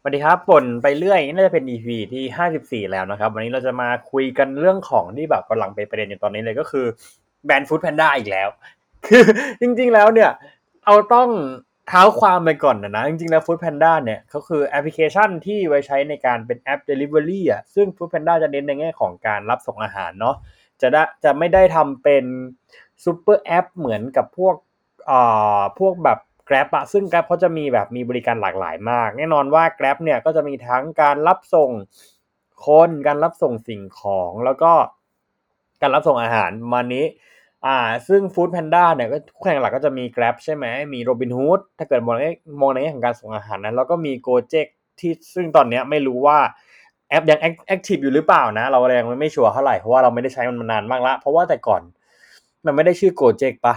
สวัสดีครับบ่นไปเรื่อยน่าจะเป็น EP ที่ห้าสิบสี่แล้วนะครับ วันนี้เราจะมาคุยกันเรื่องของที่แบบกำลังเป็นประเด็นอยู่ตอนนี้เลยก็คือแบน Foodpanda อีกแล้ว คือจริงๆแล้วเนี่ยเอาต้องเท้าความไปก่อนนะนะ จริงๆแล้ว Food Panda เนี่ยเขาคือแอปพลิเคชันที่ไว้ใช้ในการเป็นแอป Delivery อะซึ่ง Food Panda จะเน้นในแง่ของการรับส่งอาหารเนาะจะได้จะไม่ได้ทำเป็น super app เหมือนกับพวกอ่าพวกแบบ Grab อะซึ่ง Grab เขาจะมีแบบมีบริการหลากหลายมาก แน่นอนว่า Grab เนี่ยก็จะมีทั้งการรับส่งคนการรับส่งสิ่งของแล้วก็การรับส่งอาหารมานี้อ่าซึ่ง Food Panda เนี่ยก็คู่แข่งหลักก็จะมี Grab ใช่ไหมมี Robinhood ถ้าเกิดมองในมองในแง่ของการส่งอาหารนั้นแล้วก็มี Gojek ที่ซึ่งตอนเนี้ยไม่รู้ว่าแอปยัง active อยู่หรือเปล่านะ เรายังไม่ชัวร์เท่าไหร่เพราะว่าเราไม่ได้ใช้มันมานานมากละเพราะว่าแต่ก่อน มันไม่ได้ชื่อ Gojek ปะ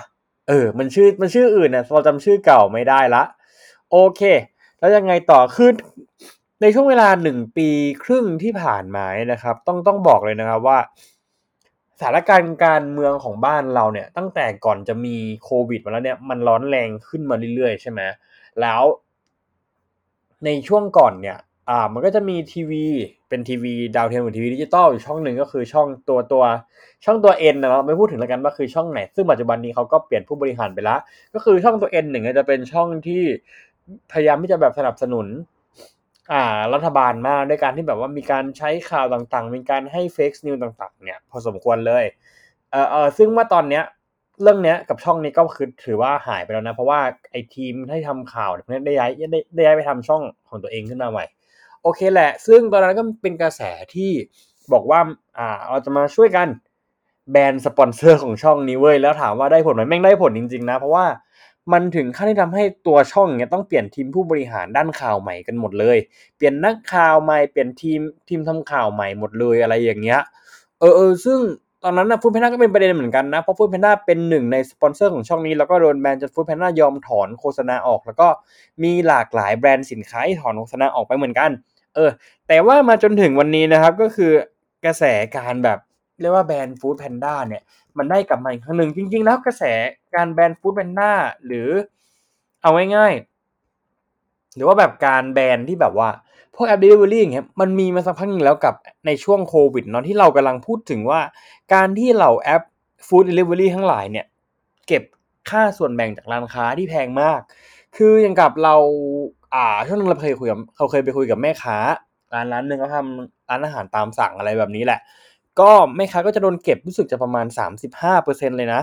เออ มันชื่อมันชื่ออื่นเนี่ยเราจำชื่อเก่าไม่ได้ละโอเค แล้วยังไงต่อขึ้นในช่วงเวลาหนึ่งปีครึ่งที่ผ่านมานนะครับ ต้องต้องบอกเลยนะครับว่าสถานการณ์การเมืองของบ้านเราเนี่ย ตั้งแต่ก่อนจะมีโควิดมาแล้วเนี่ย มันร้อนแรงขึ้นมาเรื่อยๆ ใช่ไหมแล้วในช่วงก่อนเนี่ย อ่ามันก็จะมีทีวีเป็นทีวีดาวเทียมหรือทีวีดิจิตอลอยู่ช่องหนึ่งก็คือช่องตัวตัวช่องตัวเอ็นนะเราไม่พูดถึงแล้วกันว่าคือช่องไหน ซึ่งปัจจุบันนี้เขาก็เปลี่ยนผู้บริหารไปแล้วก็คือช่องตัวเอ็นหนึ่งจะเป็นช่องที่พยายามที่จะแบบสนับสนุนอ่ารัฐบาลมากด้วยการที่แบบว่ามีการใช้ข่าวต่างๆ มีการให้เฟกซ์นิวต่างๆ เนี่ยพอสมควรเลยเออเออซึ่งว่าตอนเนี้ยเรื่องเนี้ยกับช่องนี้ก็คือถือว่าหายไปแล้วนะ เพราะว่าไอทีมที่ทำข่าวเนี่ยได้ย้ายได้ได้ย้ายไปทำช่องของตัวเองขึ้นมาใหม่ โอเคแหละ ซึ่งตอนนั้นก็เป็นกระแสที่บอกว่าอ่าเราจะมาช่วยกันแบนสปอนเซอร์ของช่องนี้เว้ยแล้วถามว่าได้ผลไหมแม่งได้ผลจริงๆนะ เพราะว่ามันถึงขั้นที่ทำให้ตัวช่องเนี้ยต้องเปลี่ยนทีมผู้บริหารด้านข่าวใหม่กันหมดเลย เปลี่ยนนักข่าวใหม่เปลี่ยนทีมทีมทำข่าวใหม่หมดเลยอะไรอย่างเงี้ยเออเออซึ่งตอนนั้นนะ Foodpanda ก็เป็นประเด็นเหมือนกันนะเพราะ Foodpanda เป็นหนึ่งในสปอนเซอร์ของช่องนี้ แล้วก็โดนแบนจน Foodpanda ยอมถอนโฆษณาออก แล้วก็มีหลากหลายแบรนด์สินค้าที่ถอนโฆษณาออกไปเหมือนกัน เออ แต่ว่ามาจนถึงวันนี้นะครับก็คือกระแสการแบบเรียกว่าแบรนด์ฟู้ดแพนด้าเนี่ย มันได้กลับมาอีกครั้งหนึ่งจริง ๆ แล้วกระแสการแบรนด์ฟู้ดแพนด้าหรือเอาง่ายๆหรือว่าแบบการแบรนด์ที่แบบว่าพวกแอป Delivery อย่างเงี้ยมันมีมาสักพักนึงแล้วกับในช่วงโควิดเนาะที่เรากำลังพูดถึงว่า การที่เหล่าแอป Food Delivery ทั้งหลายเนี่ย เก็บค่าส่วนแบ่งจากร้านค้าที่แพงมาก คืออย่างกับเรา อ่าช่วงนึงเราเคยคุยกับเราเคยไปคุยกับแม่ค้าร้านร้านหนึ่งเขาทำร้านอาหารตามสั่งอะไรแบบนี้แหละ ก็แม่ค้าก็จะโดนเก็บรู้สึกจะประมาณ 35%เลยนะ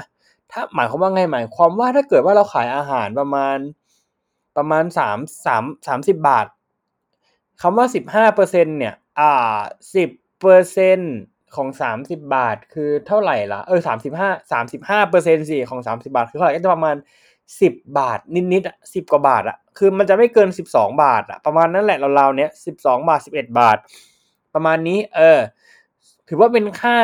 ถ้าหมายความว่าไงหมายความว่าถ้าเกิดว่าเราขายอาหารประมาณประมาณสามสามสามสิบบาทคำว่าสิบห้าเปอร์เซ็นเนี่ย อ่าสิบเปอร์เซ็นของสามสิบบาทคือเท่าไหร่ละเออสามสิบห้าสามสิบห้าเปอร์เซ็นสิของสามสิบาท คือเท่าไหร่ก็จะประมาณ สิบบาทนิดๆอะสิบกว่าบาทอะคือมันจะไม่เกินสิบสองบาทอะประมาณนั้นแหละเราๆเนี้ยสิบสองบาทสิบเอ็ดบาท ประมาณนี้ เออ ถือว่าเป็นค่า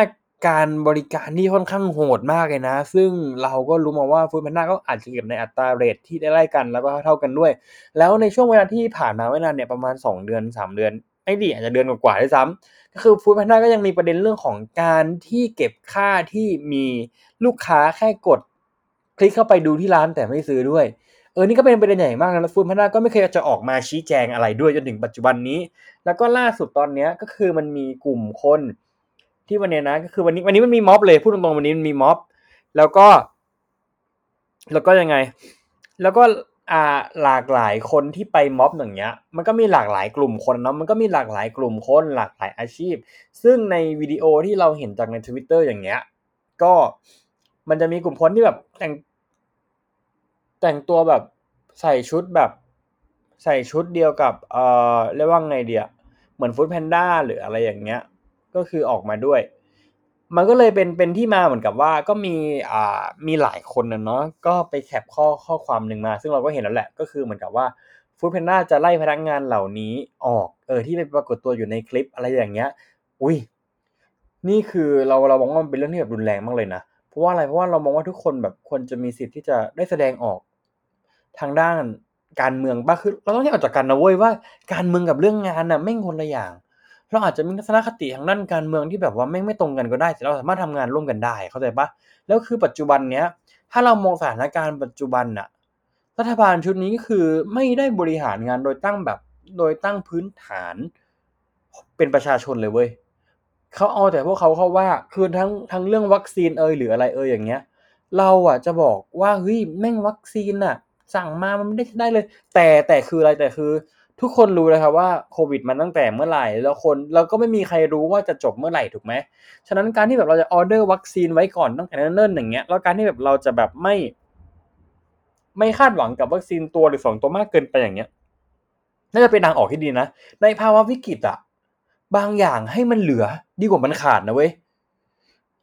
การบริการที่ค่อนข้างโหดมากเลยนะ ซึ่งเราก็รู้มาว่าฟู้ดแพนด้าก็อาจจะเก็บในอัตราเรทที่ได้ไล่กันแล้วก็เท่ากันด้วย แล้วในช่วงเวลาที่ผ่านมาไม่นานเนี่ยประมาณ 2 เดือน 3 เดือนไม่ดีอาจจะเดือนกว่าๆด้วยซ้ำก็คือฟู้ดแพนด้าก็ยังมีประเด็นเรื่องของการที่เก็บค่าที่มีลูกค้าแค่กด คลิกเข้าไปดูที่ร้านแต่ไม่ซื้อด้วย เออนี่ก็เป็นประเด็นใหญ่มากนะแล้วฟูดแพนด้าก็ไม่เคยจะออกมาชี้แจงอะไรด้วยจนถึงปัจจุบันนี้ แล้วก็ล่าสุดตอนเนี้ยก็คือมันมีกลุ่มคนที่วันนี้นะก็คือวันนี้วันนี้มันมีม็อบเลยพูดตรงๆวันนี้มันมีม็อบ แล้วก็ แล้วก็ยังไง แล้วก็อ่าหลากหลายคนที่ไปม็อบอย่างเงี้ย มันก็มีหลากหลายกลุ่มคนเนาะมันก็มีหลากหลายกลุ่มคน หลากหลายอาชีพ ซึ่งในวิดีโอที่เราเห็นจากในทวิตเตอร์อย่างเงี้ย ก็ มันจะมีกลุ่มคนที่แบบแต่ง แต่งตัวแบบใส่ชุดแบบ ใส่ชุดเดียวกับเอ่อเรียกว่าไงเดียเหมือนฟู้ดแพนด้าหรืออะไรอย่างเงี้ย ก็คือออกมาด้วย มันก็เลยเป็นเป็นที่มาเหมือนกับว่าก็มีอ่ามีหลายคนนะเนาะก็ไปแคปข้อข้อความหนึ่งมา ซึ่งเราก็เห็นแล้วแหละ ก็คือเหมือนกับว่าฟู้ดแพนด้าจะไล่พนักงานเหล่านี้ออก เออ ที่ไปปรากฏตัวอยู่ในคลิปอะไรอย่างเงี้ย อุ้ย นี่คือเราเรามองว่ามันเป็นเรื่องที่แบบรุนแรงมากเลยนะ เพราะว่าอะไรเพราะว่าเรามองว่าทุกคนแบบควรจะมีสิทธิ์ที่จะได้แสดงออกทางด้านการเมืองบ้างคือเราต้องแยกออกจากกันนะเว้ยว่าการเมืองกับเรื่องงานน่ะแม่คนละอย่าง เราอาจจะมีทัศนคติทางด้านการเมืองที่แบบว่าแม่ไม่ตรงกันก็ได้แต่เราสามารถทำงานร่วมกันได้เข้าใจปะแล้วคือปัจจุบันเนี้ย ถ้าเรามองสถานการณ์ปัจจุบันน่ะรัฐบาลชุดนี้ก็คือไม่ได้บริหารงานโดยตั้งแบบโดยตั้งพื้นฐานเป็นประชาชนเลยเว้ย เขาเอาแต่พวกเขาเขาว่าคือทั้งทั้งเรื่องวัคซีนเอยหรืออะไรเอยอย่างเงี้ย เราอะจะบอกว่าเฮ้ยแม่งวัคซีนอะ สั่งมามันไม่ได้ได้เลย แต่แต่คืออะไรแต่คือ ทุกคนรู้เลยครับว่าโควิดมันตั้งแต่เมื่อไหร่แล้วคนเราก็ไม่มีใครรู้ว่าจะจบเมื่อไหร่ถูกไหมฉะนั้นการที่แบบเราจะออเดอร์วัคซีนไว้ก่อนตั้งแต่เนิ่นๆอย่างเงี้ยแล้วการที่แบบเราจะแบบไม่ ไม่คาดหวังกับวัคซีนตัวหรือสองตัวมากเกินไปอย่างเงี้ยน่าจะเป็นทางออกที่ดีนะในภาวะวิกฤตอะ บางอย่างให้มันเหลือดีกว่ามันขาดนะเว้ย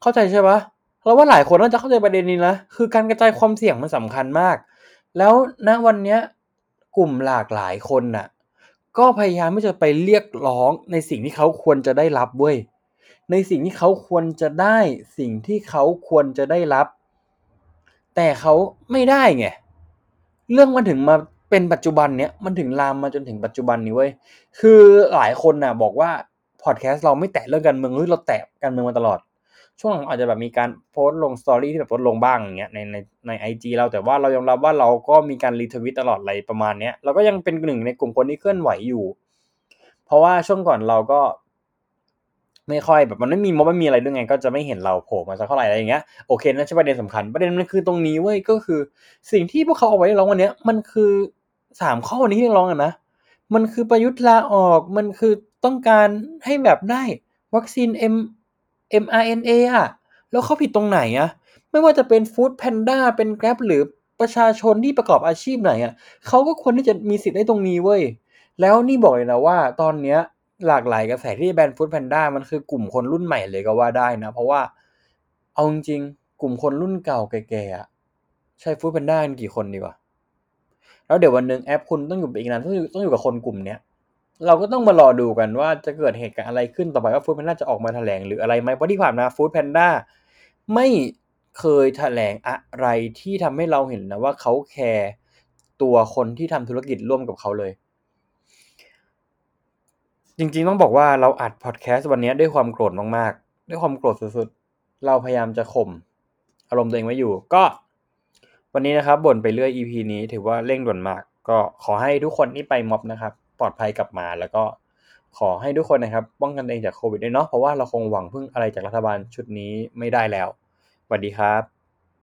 เข้าใจใช่ปะเราว่าหลายคนน่าจะเข้าใจประเด็นนี้นะคือการกระจายความเสี่ยงมันสำคัญมาก แล้วณวันเนี้ยกลุ่มหลากหลายคนน่ะ ก็พยายามที่จะไปเรียกร้องในสิ่งที่เขาควรจะได้รับเว้ยในสิ่งที่เขาควรจะได้สิ่งที่เขาควรจะได้รับ แต่เขาไม่ได้ไงเรื่องมันถึงมาเป็นปัจจุบันเนี้ยมันถึงลามมาจนถึงปัจจุบันนี้เว้ยคือหลายคนน่ะ บอกว่า พอดแคสต์เราไม่แตะเรื่องการเมืองเฮ้ยเราแตะการเมืองมาตลอด ช่วงหลังอาจจะแบบมีการโพสต์ลงสตอรี่ที่แบบโพสต์ลงบ้างอย่างเงี้ยในในในไอจีเราแต่ว่าเรายอมรับว่าเราก็มีการรีทวิตตลอดอะไรประมาณเนี้ยเราก็ยังเป็นหนึ่งในกลุ่มคนที่เคลื่อนไหวอยู่ เพราะว่าช่วงก่อนเราก็ ไม่ค่อยแบบมันไม่มีม็อบไม่มีอะไรด้วยไง ก็จะไม่เห็นเราโผล่มาสักเท่าไหร่อะไรอย่างเงี้ยโอเคนั่นใช่ประเด็นสำคัญประเด็นมันคือตรงนี้เว้ยก็คือ สิ่งที่พวกเขาเอาไว้ร้องวันเนี้ยมันคือสามข้อวันนี้ที่ร้องกันนะมันคือประยุทธ์ลาออกมันคือ ต้องการให้แบบได้วัคซีน M mRNA อะ แล้วเขาผิดตรงไหนอะ ไม่ว่าจะเป็นฟู้ดแพนด้าเป็นแกร็บหรือประชาชนที่ประกอบอาชีพไหนอะเขาก็ควรที่จะมีสิทธิ์ได้ตรงนี้เว้ย แล้วนี่บอกเลยนะว่าตอนเนี้ยหลากหลายกระแสที่แบนฟู้ดแพนด้ามันคือกลุ่มคนรุ่นใหม่เลยก็ว่าได้นะ เพราะว่าเอาจริงๆกลุ่มคนรุ่นเก่าแก่ๆใช้ฟู้ดแพนด้ากันกี่คนดีกว่าแล้วเดี๋ยววันหนึ่งแอปคุณต้องอยู่อีกนานต้องอยู่ต้องอยู่กับคนกลุ่มเนี้ย เราก็ต้องมารอดูกันว่าจะเกิดเหตุการณ์อะไรขึ้นต่อไปว่าฟู้ดแพนด้าจะออกมาแถลงหรืออะไรไหมเพราะที่ผ่านมาฟู้ดแพนด้าไม่เคยแถลงอะไรที่ทำให้เราเห็นนะว่าเขาแคร์ตัวคนที่ทำธุรกิจร่วมกับเขาเลย จริงๆต้องบอกว่าเราอัดพอดแคสต์วันนี้ด้วยความโกรธมากๆ ด้วยความโกรธสุดๆ เราพยายามจะข่มอารมณ์ตัวเองไว้อยู่ ก็ วันนี้นะครับบ่นไปเรื่อย EP นี้ถือว่าเร่งด่วนมาก ก็ขอให้ทุกคนที่ไปม็อบนะครับ ปลอดภัยกลับมา แล้วก็ขอให้ทุกคนนะครับป้องกันเองจากโควิดด้วยเนาะเพราะว่าเราคงหวังพึ่งอะไรจากรัฐบาลชุดนี้ไม่ได้แล้วสวัสดีครับ